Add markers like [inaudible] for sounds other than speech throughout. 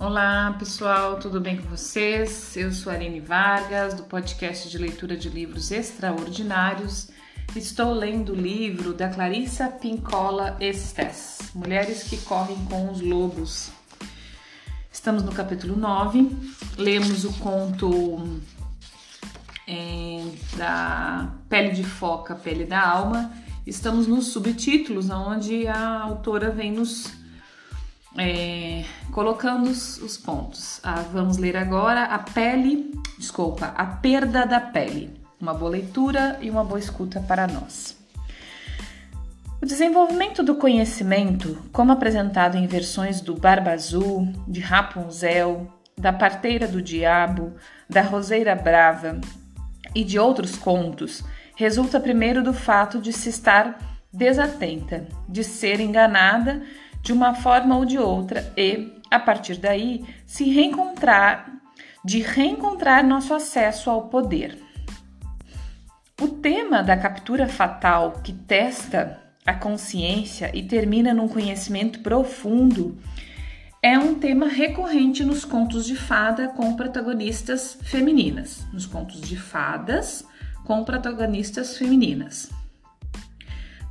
Olá pessoal, tudo bem com vocês? Eu sou a Aline Vargas, do podcast de leitura de livros extraordinários. Estou lendo o livro da Clarissa Pincola Estes, Mulheres que Correm com os Lobos. Estamos no capítulo 9, lemos o conto é, da Pele de Foca, Pele da Alma. Estamos nos subtítulos, onde a autora vem nos é, colocando os, os pontos. Ah, vamos ler agora a pele, desculpa, a perda da pele. Uma boa leitura e uma boa escuta para nós. O desenvolvimento do conhecimento, como apresentado em versões do Barba Azul, de Rapunzel, da Parteira do Diabo, da Roseira Brava e de outros contos, resulta primeiro do fato de se estar desatenta, de ser enganada de uma forma ou de outra e, a partir daí, se reencontrar, de reencontrar nosso acesso ao poder. O tema da captura fatal que testa a consciência e termina num conhecimento profundo é um tema recorrente nos contos de fada com protagonistas femininas, nos contos de fadas com protagonistas femininas.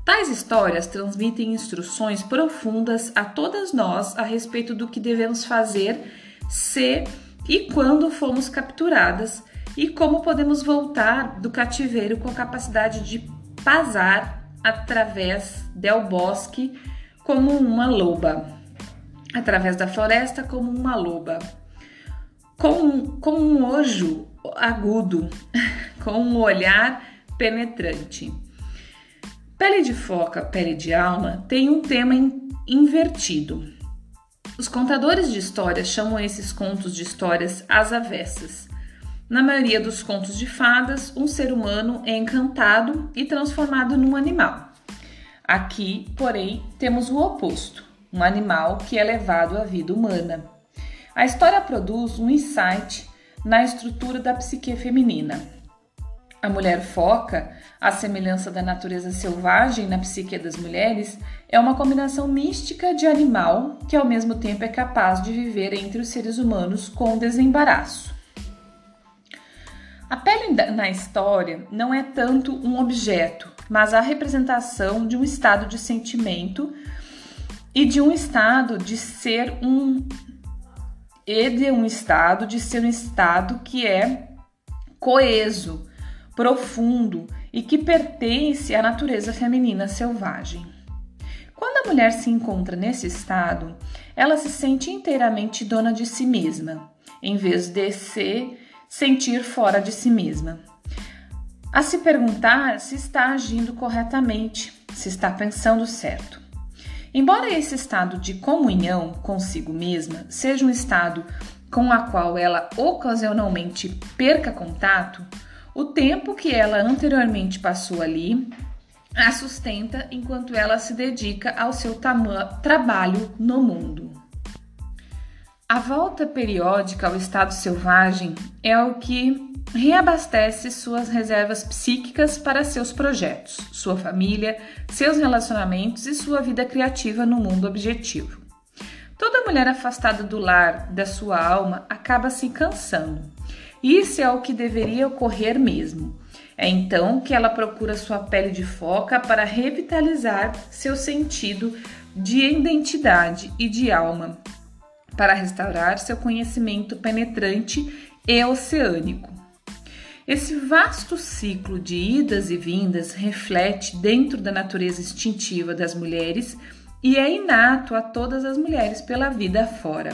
Tais histórias transmitem instruções profundas a todas nós a respeito do que devemos fazer se e quando fomos capturadas e como podemos voltar do cativeiro com a capacidade de pasar através del bosque como uma loba, através da floresta como uma loba, com, com um ojo agudo, [laughs] com um olhar penetrante. Pele de foca, pele de alma tem um tema invertido. Os contadores de histórias chamam esses contos de histórias às avessas. Na maioria dos contos de fadas, um ser humano é encantado e transformado num animal. Aqui, porém, temos o oposto: um animal que é levado à vida humana. A história produz um insight na estrutura da psique feminina. A mulher foca, a semelhança da natureza selvagem na psique das mulheres, é uma combinação mística de animal que ao mesmo tempo é capaz de viver entre os seres humanos com desembaraço. A pele na história não é tanto um objeto, mas a representação de um estado de sentimento e de um estado de ser um e de um estado de ser um estado que é coeso, profundo e que pertence à natureza feminina selvagem. Quando a mulher se encontra nesse estado, ela se sente inteiramente dona de si mesma, em vez de se sentir fora de si mesma. A se perguntar se está agindo corretamente, se está pensando certo. Embora esse estado de comunhão consigo mesma seja um estado com a qual ela ocasionalmente perca contato, o tempo que ela anteriormente passou ali a sustenta enquanto ela se dedica ao seu trabalho no mundo. A volta periódica ao estado selvagem é o que reabastece suas reservas psíquicas para seus projetos, sua família, seus relacionamentos e sua vida criativa no mundo objetivo. Toda mulher afastada do lar, da sua alma, acaba se cansando isso é o que deveria ocorrer mesmo. É então que ela procura sua pele de foca para revitalizar seu sentido de identidade e de alma, para restaurar seu conhecimento penetrante e oceânico. Esse vasto ciclo de idas e vindas reflete dentro da natureza instintiva das mulheres e é inato a todas as mulheres pela vida fora.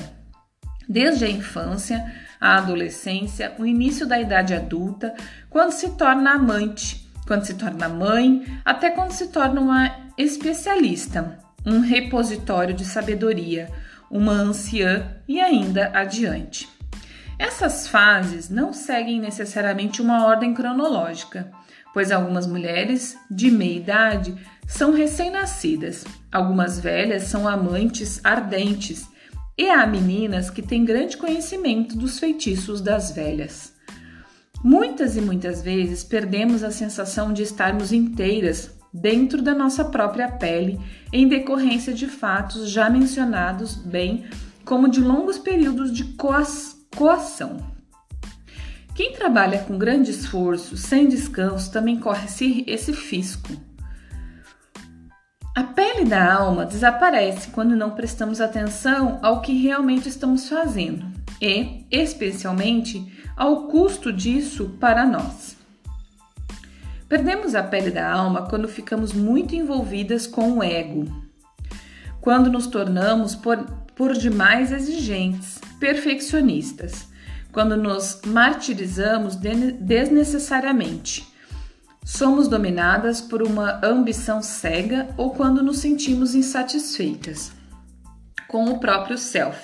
Desde a infância, a adolescência, o início da idade adulta, quando se torna amante, quando se torna mãe, até quando se torna uma especialista, um repositório de sabedoria, uma anciã e ainda adiante. Essas fases não seguem necessariamente uma ordem cronológica, pois algumas mulheres de meia idade são recém-nascidas, algumas velhas são amantes ardentes e há meninas que têm grande conhecimento dos feitiços das velhas. Muitas e muitas vezes perdemos a sensação de estarmos inteiras dentro da nossa própria pele em decorrência de fatos já mencionados bem como de longos períodos de coação. Quem trabalha com grande esforço, sem descanso, também corre esse fisco. Pele da alma desaparece quando não prestamos atenção ao que realmente estamos fazendo e, especialmente, ao custo disso para nós. Perdemos a pele da alma quando ficamos muito envolvidas com o ego, quando nos tornamos por, por demais exigentes, perfeccionistas, quando nos martirizamos desnecessariamente. Somos dominadas por uma ambição cega ou quando nos sentimos insatisfeitas com o próprio self,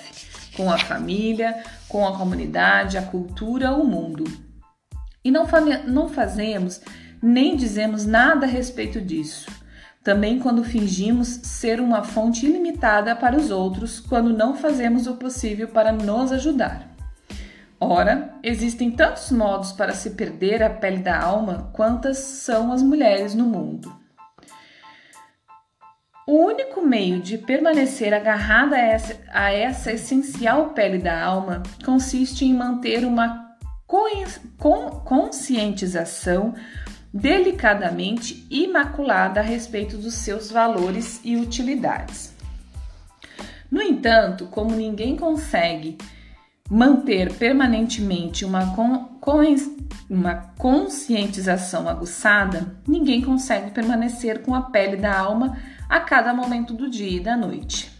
com a família, com a comunidade, a cultura, o mundo. E não, não fazemos nem dizemos nada a respeito disso. Também quando fingimos ser uma fonte ilimitada para os outros, quando não fazemos o possível para nos ajudar. Ora, existem tantos modos para se perder a pele da alma quantas são as mulheres no mundo. O único meio de permanecer agarrada a essa, a essa essencial pele da alma consiste em manter uma conscientização delicadamente imaculada a respeito dos seus valores e utilidades. No entanto, como ninguém consegue manter permanentemente uma, con uma conscientização aguçada, ninguém consegue permanecer com a pele da alma a cada momento do dia e da noite.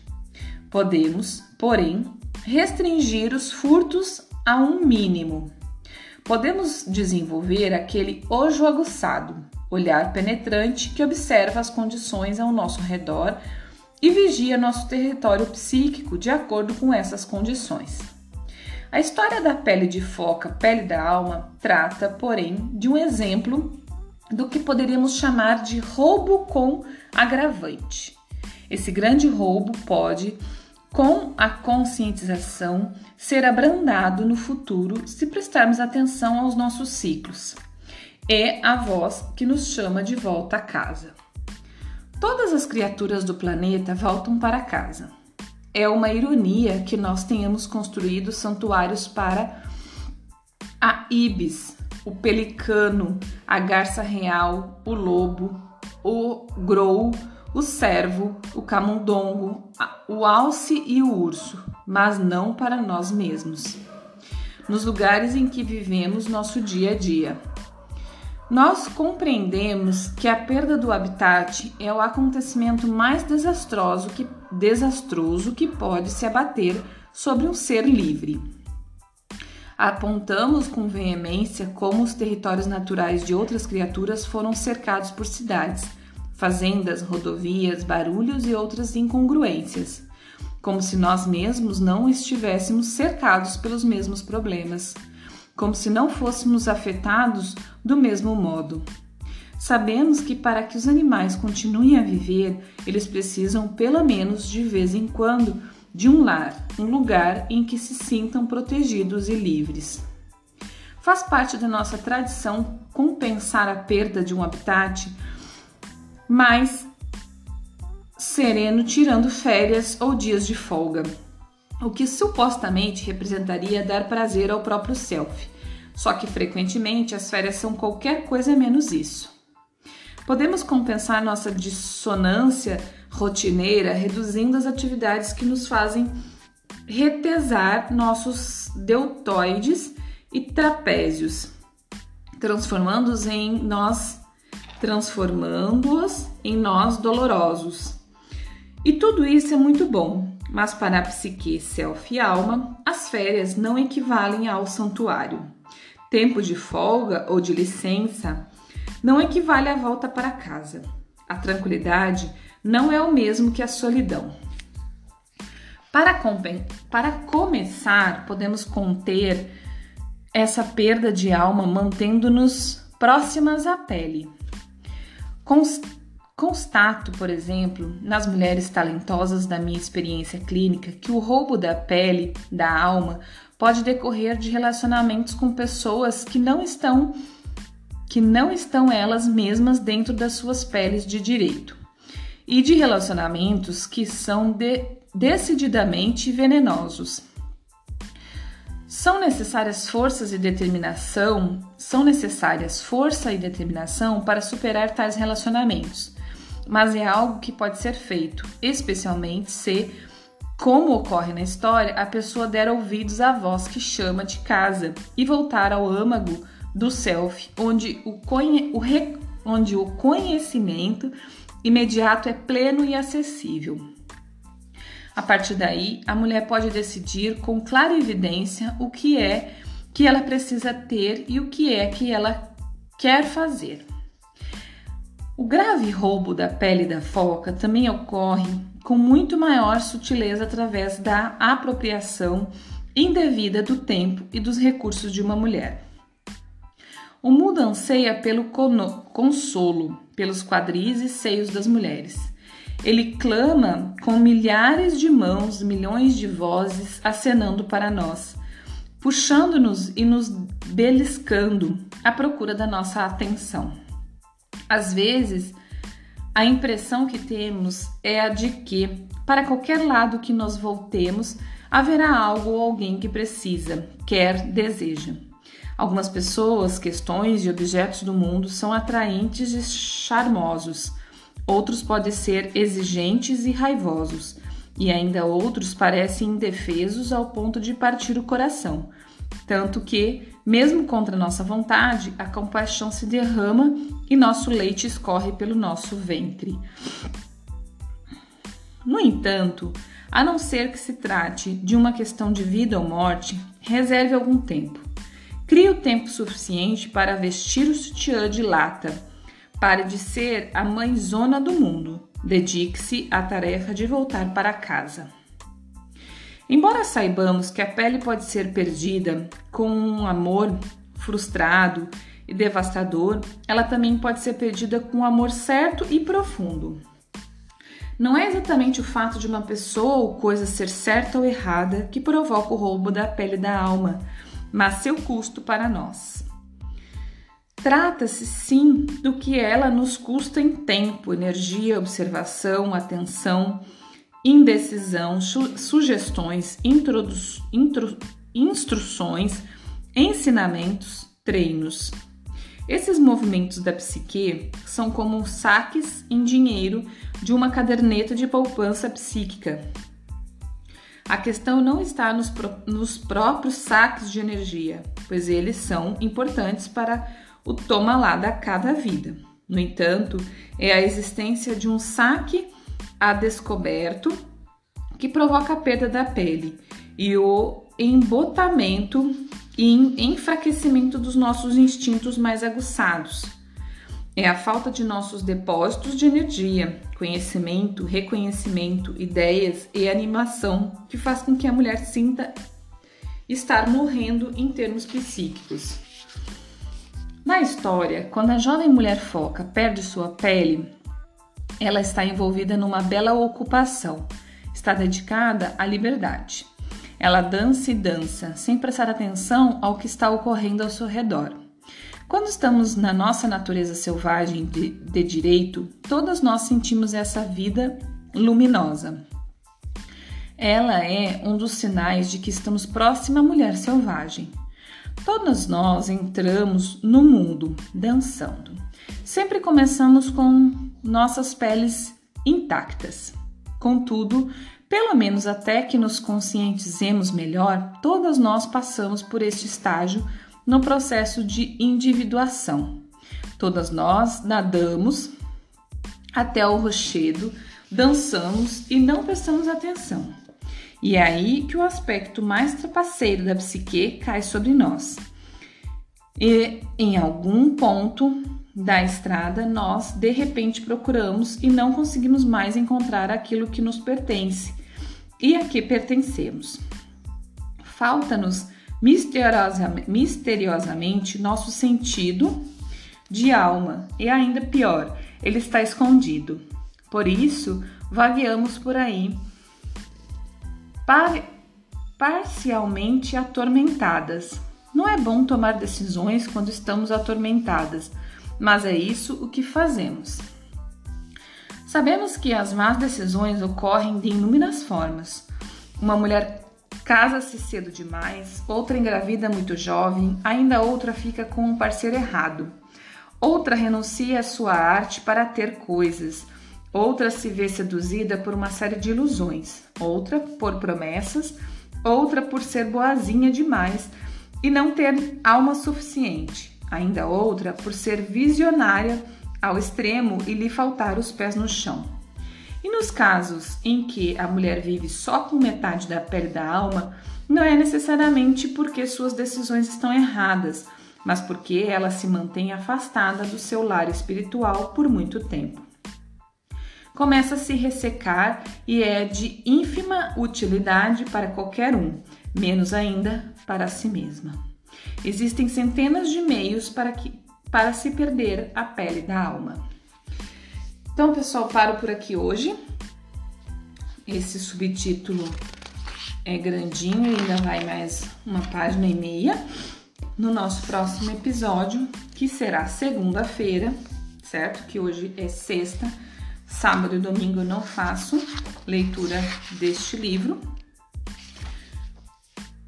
Podemos, porém, restringir os furtos a um mínimo podemos desenvolver aquele ojo aguçado, olhar penetrante que observa as condições ao nosso redor e vigia nosso território psíquico de acordo com essas condições. A história da pele de foca, pele da alma, trata, porém, de um exemplo do que poderíamos chamar de roubo com agravante. Esse grande roubo pode com a conscientização, ser abrandado no futuro se prestarmos atenção aos nossos ciclos. É a voz que nos chama de volta a casa. Todas as criaturas do planeta voltam para casa. É uma ironia que nós tenhamos construído santuários para a ibis, o pelicano, a garça real, o lobo, o grou, o cervo, o camundongo, o alce e o urso, mas não para nós mesmos. Nos lugares em que vivemos nosso dia a dia. Nós compreendemos que a perda do habitat é o acontecimento mais desastroso que, desastroso que pode se abater sobre um ser livre. Apontamos com veemência como os territórios naturais de outras criaturas foram cercados por cidades fazendas, rodovias, barulhos e outras incongruências, como se nós mesmos não estivéssemos cercados pelos mesmos problemas, como se não fôssemos afetados do mesmo modo. Sabemos que para que os animais continuem a viver, eles precisam, pelo menos de vez em quando, de um lar, um lugar em que se sintam protegidos e livres. Faz parte da nossa tradição compensar a perda de um habitat mais sereno tirando férias ou dias de folga, o que supostamente representaria dar prazer ao próprio self. Só que frequentemente as férias são qualquer coisa menos isso. Podemos compensar nossa dissonância rotineira reduzindo as atividades que nos fazem retesar nossos deltoides e trapézios, transformando-os em nós transformando-os em nós dolorosos. E tudo isso é muito bom, mas para a psique, self e alma, as férias não equivalem ao santuário. Tempo de folga ou de licença não equivale à volta para casa. A tranquilidade não é o mesmo que a solidão. Para, para começar, podemos conter essa perda de alma mantendo-nos próximas à pele. Constato, por exemplo, nas mulheres talentosas da minha experiência clínica, que o roubo da pele, da alma, pode decorrer de relacionamentos com pessoas que não estão que não estão elas mesmas dentro das suas peles de direito e de relacionamentos que são de decididamente venenosos. São necessárias forças e determinação, são necessárias força e determinação para superar tais relacionamentos, mas é algo que pode ser feito, especialmente se, como ocorre na história, a pessoa der ouvidos à voz que chama de casa e voltar ao âmago do self, onde o, conhe o onde o conhecimento imediato é pleno e acessível. A partir daí, a mulher pode decidir com clara evidência o que é que ela precisa ter e o que é que ela quer fazer. O grave roubo da pele da foca também ocorre com muito maior sutileza através da apropriação indevida do tempo e dos recursos de uma mulher. O mundo anseia pelo consolo, pelos quadris e seios das mulheres. Ele clama com milhares de mãos, milhões de vozes acenando para nós, puxando-nos e nos beliscando à procura da nossa atenção. Às vezes, a impressão que temos é a de que, para qualquer lado que nos voltemos, haverá algo ou alguém que precisa, quer, deseja. Algumas pessoas, questões e objetos do mundo são atraentes e charmosos. Outros podem ser exigentes e raivosos, e ainda outros parecem indefesos ao ponto de partir o coração. Tanto que, mesmo contra nossa vontade, a compaixão se derrama e nosso leite escorre pelo nosso ventre. No entanto, a não ser que se trate de uma questão de vida ou morte, reserve algum tempo. Crie o tempo suficiente para vestir o sutiã de lata. Pare de ser a mãezona do mundo. Dedique-se à tarefa de voltar para casa. Embora saibamos que a pele pode ser perdida com um amor frustrado e devastador, ela também pode ser perdida com um amor certo e profundo. Não é exatamente o fato de uma pessoa ou coisa ser certa ou errada que provoca o roubo da pele da alma, mas seu custo para nós. Trata-se sim do que ela nos custa em tempo, energia, observação, atenção, indecisão, sugestões, instruções, ensinamentos, treinos. Esses movimentos da psique são como saques em dinheiro de uma caderneta de poupança psíquica, a questão não está nos, nos próprios saques de energia, pois eles são importantes para o toma lá da cada vida. No entanto, é a existência de um saque a descoberto que provoca a perda da pele e o embotamento e enfraquecimento dos nossos instintos mais aguçados é a falta de nossos depósitos de energia, conhecimento, reconhecimento, ideias e animação que faz com que a mulher sinta estar morrendo em termos psíquicos. Na história, quando a jovem mulher foca perde sua pele, ela está envolvida numa bela ocupação, está dedicada à liberdade. Ela dança e dança, sem prestar atenção ao que está ocorrendo ao seu redor. Quando estamos na nossa natureza selvagem de, de direito, todas nós sentimos essa vida luminosa. Ela é um dos sinais de que estamos próxima à mulher selvagem. Todas nós entramos no mundo dançando. Sempre começamos com nossas peles intactas. Contudo, pelo menos até que nos conscientizemos melhor, todas nós passamos por este estágio no processo de individuação. Todas nós nadamos até o rochedo, dançamos e não prestamos atenção. E é aí que o aspecto mais trapaceiro da psique cai sobre nós. E em algum ponto da estrada, nós de repente procuramos e não conseguimos mais encontrar aquilo que nos pertence e a que pertencemos. Falta-nos misteriosamente nosso sentido de alma e ainda pior, ele está escondido. Por isso, vagueamos por aí par parcialmente atormentadas. Não é bom tomar decisões quando estamos atormentadas, mas é isso o que fazemos. Sabemos que as más decisões ocorrem de inúmeras formas. Uma mulher casa-se cedo demais, outra engravida muito jovem, ainda outra fica com um parceiro errado. Outra renuncia à sua arte para ter coisas. Outra se vê seduzida por uma série de ilusões. Outra por promessas. Outra por ser boazinha demais e não ter alma suficiente. Ainda outra por ser visionária ao extremo e lhe faltar os pés no chão. E nos casos em que a mulher vive só com metade da pele da alma, não é necessariamente porque suas decisões estão erradas, mas porque ela se mantém afastada do seu lar espiritual por muito tempo. Começa a se ressecar e é de ínfima utilidade para qualquer um, menos ainda para si mesma. Existem centenas de meios para que para se perder a pele da alma. Então, pessoal, paro por aqui hoje. Esse subtítulo é grandinho e ainda vai mais uma página e meia. No nosso próximo episódio, que será segunda-feira, certo? Que hoje é sexta, sábado e domingo eu não faço leitura deste livro.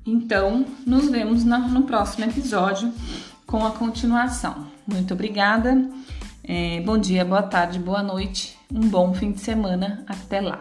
Então, nos vemos no próximo episódio com a continuação. Muito obrigada. É, bom dia, boa tarde, boa noite. Um bom fim de semana. Até lá.